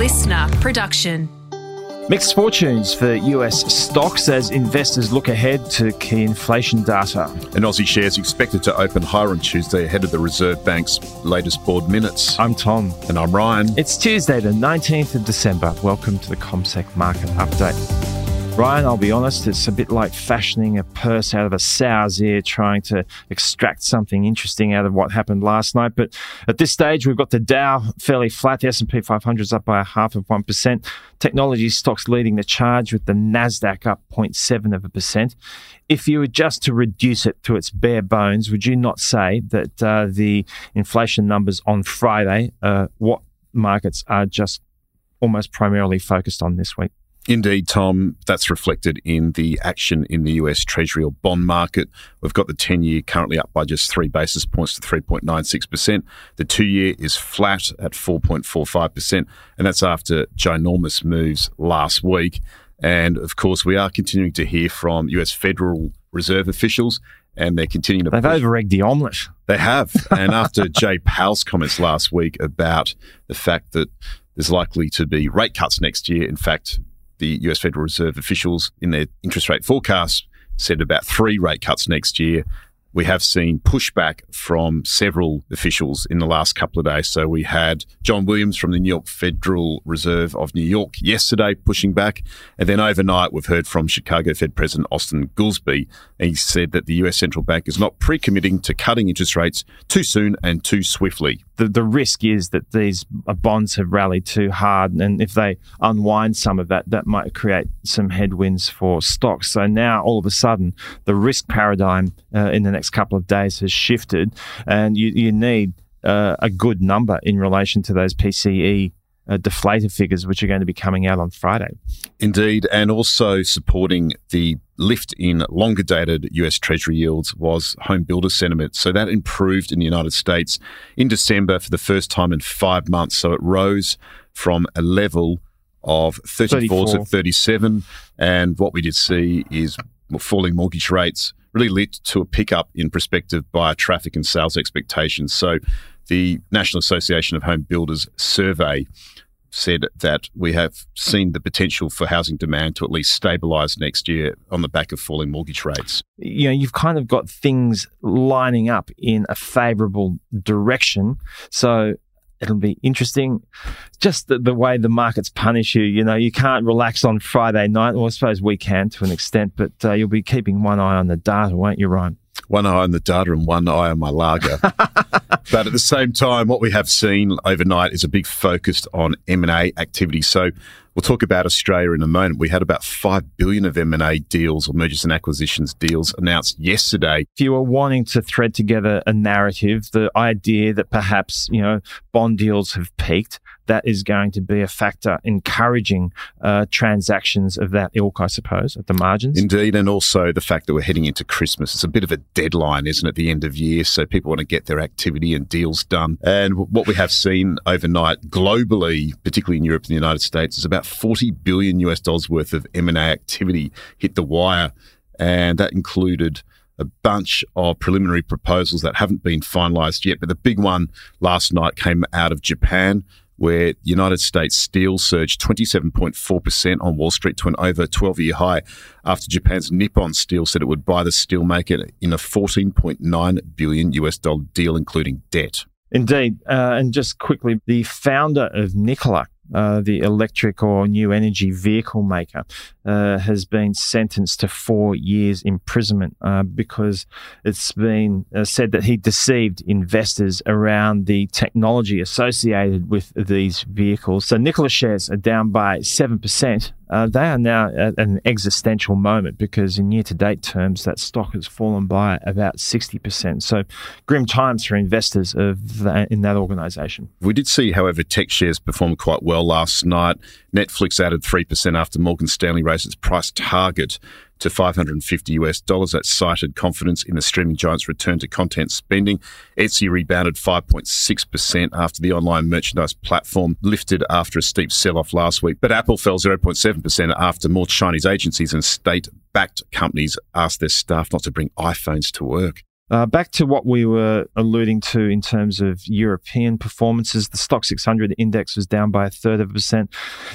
listener production. Mixed fortunes for US stocks as investors look ahead to key inflation data. And Aussie shares expected to open higher on Tuesday ahead of the Reserve Bank's latest board minutes. I'm Tom. And I'm Ryan. It's Tuesday, the 19th of December. Welcome to the CommSec Market Update. Ryan, I'll be honest, it's a bit like fashioning a purse out of a sow's ear, trying to extract something interesting out of what happened last night. But at this stage, we've got the Dow fairly flat. The S&P 500 is up by a half of 1%. Technology stocks leading the charge with the NASDAQ up 0.7 of a percent. If you were just to reduce it to its bare bones, would you not say that uh, the inflation numbers on Friday, uh, what markets are just almost primarily focused on this week? Indeed, Tom, that's reflected in the action in the US Treasury or bond market. We've got the 10 year currently up by just three basis points to 3.96%. The two year is flat at 4.45%, and that's after ginormous moves last week. And of course, we are continuing to hear from US Federal Reserve officials, and they're continuing to. They've push. over egged the omelette. They have. and after Jay Powell's comments last week about the fact that there's likely to be rate cuts next year, in fact, the US Federal Reserve officials in their interest rate forecast said about three rate cuts next year we have seen pushback from several officials in the last couple of days. So we had John Williams from the New York Federal Reserve of New York yesterday pushing back. And then overnight, we've heard from Chicago Fed President Austin Goolsbee. He said that the US central bank is not pre committing to cutting interest rates too soon and too swiftly. The, the risk is that these bonds have rallied too hard. And if they unwind some of that, that might create some headwinds for stocks. So now all of a sudden, the risk paradigm uh, in the next couple of days has shifted, and you, you need uh, a good number in relation to those PCE uh, deflator figures, which are going to be coming out on Friday. Indeed, and also supporting the lift in longer dated US Treasury yields was home builder sentiment. So that improved in the United States in December for the first time in five months. So it rose from a level of 34 34. to 37. And what we did see is falling mortgage rates really led to a pickup in prospective buyer traffic and sales expectations. So the National Association of Home Builders survey said that we have seen the potential for housing demand to at least stabilise next year on the back of falling mortgage rates. You know, you've kind of got things lining up in a favourable direction. So it'll be interesting. Just the, the, way the markets punish you, you know, you can't relax on Friday night. Well, I suppose we can to an extent, but uh, you'll be keeping one eye on the data, won't you, Ryan? One eye on the data and one eye on my lager. but at the same time, what we have seen overnight is a big focus on M&A activity. So We'll talk about Australia in a moment. We had about 5 billion of M&A deals or mergers and acquisitions deals announced yesterday. If you were wanting to thread together a narrative, the idea that perhaps, you know, bond deals have peaked, that is going to be a factor encouraging uh, transactions of that ilk, I suppose, at the margins. Indeed, and also the fact that we're heading into Christmas. It's a bit of a deadline, isn't it, the end of year? So people want to get their activity and deals done. And what we have seen overnight globally, particularly in Europe and the United States, is about 40 billion US dollars worth of M&A activity hit the wire. And that included a bunch of preliminary proposals that haven't been finalized yet. But the big one last night came out of Japan, where United States steel surged 27.4% on Wall Street to an over 12 year high after Japan's Nippon Steel said it would buy the steelmaker in a 14.9 billion US dollar deal, including debt. Indeed. Uh, and just quickly, the founder of Nikola, uh, the electric or new energy vehicle maker, uh, has been sentenced to four years imprisonment uh, because it's been uh, said that he deceived investors around the technology associated with these vehicles. So Nikola shares are down by 7%. Uh, they are now at an existential moment because in year to date terms, that stock has fallen by about 60%. So grim times for investors of in that organization. We did see, however, tech shares performed quite well last night. Netflix added 3% after Morgan Stanley raised its price target to 550 US dollars. That cited confidence in the streaming giant's return to content spending. Etsy rebounded 5.6% after the online merchandise platform lifted after a steep sell off last week. But Apple fell 0.7% after more Chinese agencies and state backed companies asked their staff not to bring iPhones to work. Uh, back to what we were alluding to in terms of European performances, the Stoxx 600 index was down by a third of a percent.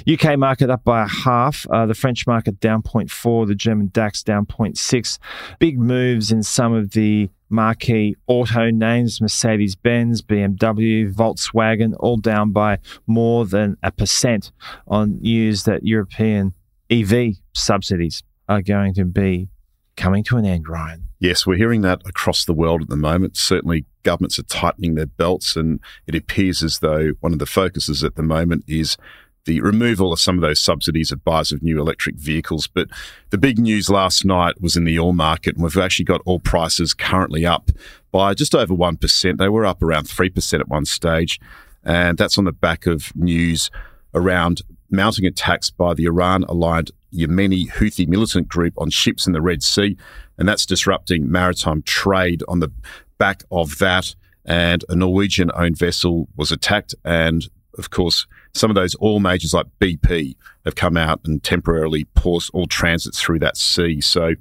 UK market up by a half. Uh, the French market down 0.4. The German DAX down 0.6. Big moves in some of the marquee auto names Mercedes Benz, BMW, Volkswagen, all down by more than a percent on news that European EV subsidies are going to be coming to an end, Ryan. Yes, we're hearing that across the world at the moment. Certainly, governments are tightening their belts, and it appears as though one of the focuses at the moment is the removal of some of those subsidies of buyers of new electric vehicles. But the big news last night was in the oil market, and we've actually got oil prices currently up by just over 1%. They were up around 3% at one stage, and that's on the back of news around mounting attacks by the Iran aligned Yemeni Houthi militant group on ships in the Red Sea. And that's disrupting maritime trade on the back of that. And a Norwegian owned vessel was attacked. And of course, some of those oil majors like BP have come out and temporarily paused all transits through that sea. So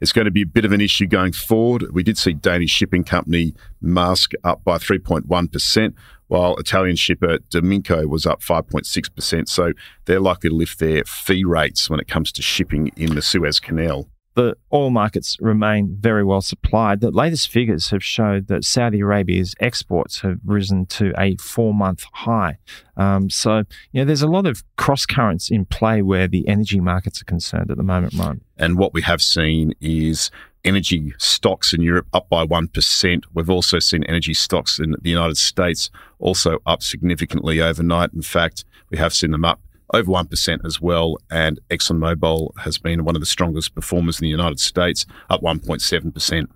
it's going to be a bit of an issue going forward. We did see Danish shipping company Maersk up by 3.1%, while Italian shipper D'Amico was up 5.6%. So they're likely to lift their fee rates when it comes to shipping in the Suez Canal the oil markets remain very well supplied. The latest figures have showed that Saudi Arabia's exports have risen to a four month high. Um, so, you know, there's a lot of cross currents in play where the energy markets are concerned at the moment, Ryan. And what we have seen is energy stocks in Europe up by 1%. We've also seen energy stocks in the United States also up significantly overnight. In fact, we have seen them up over 1% as well. And ExxonMobil has been one of the strongest performers in the United States, up 1.7%.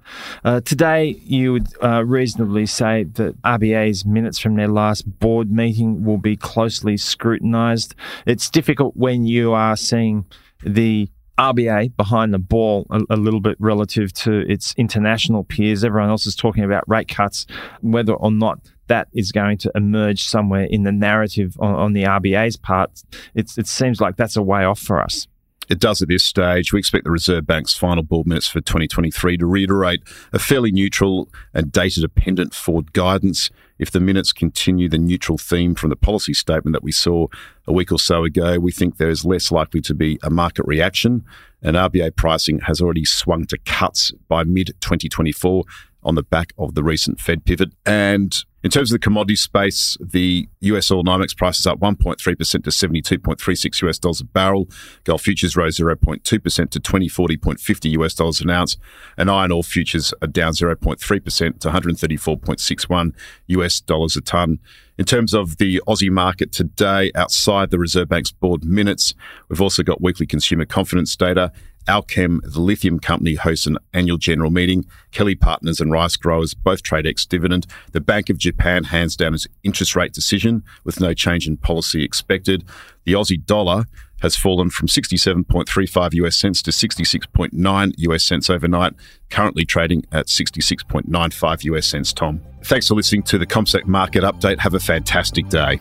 Uh, today, you would uh, reasonably say that RBA's minutes from their last board meeting will be closely scrutinised. It's difficult when you are seeing the RBA behind the ball a, a, little bit relative to its international peers. Everyone else is talking about rate cuts, whether or not that is going to emerge somewhere in the narrative on, on the RBA's part. It's, it seems like that's a way off for us. It does at this stage. We expect the Reserve Bank's final board minutes for 2023 to reiterate a fairly neutral and data dependent forward guidance. If the minutes continue the neutral theme from the policy statement that we saw a week or so ago, we think there is less likely to be a market reaction. And RBA pricing has already swung to cuts by mid 2024 on the back of the recent Fed pivot. And in terms of the commodity space, the US oil NYMEX price is up 1.3% to 72.36 US dollars a barrel. Gold futures rose 0.2% to 2040.50 US dollars an ounce. And iron ore futures are down 0.3% to 134.61 US dollars a tonne. In terms of the Aussie market today, outside the Reserve Bank's board minutes, we've also got weekly consumer confidence data Allkem, the lithium company, hosts an annual general meeting. Kelly Partners and Rice Growers both trade ex dividend. The Bank of Japan hands down its interest rate decision with no change in policy expected. The Aussie dollar has fallen from 67.35 US cents to 66.9 US cents overnight, currently trading at 66.95 US cents, Tom. Thanks for listening to the CommSec Market Update. Have a fantastic day.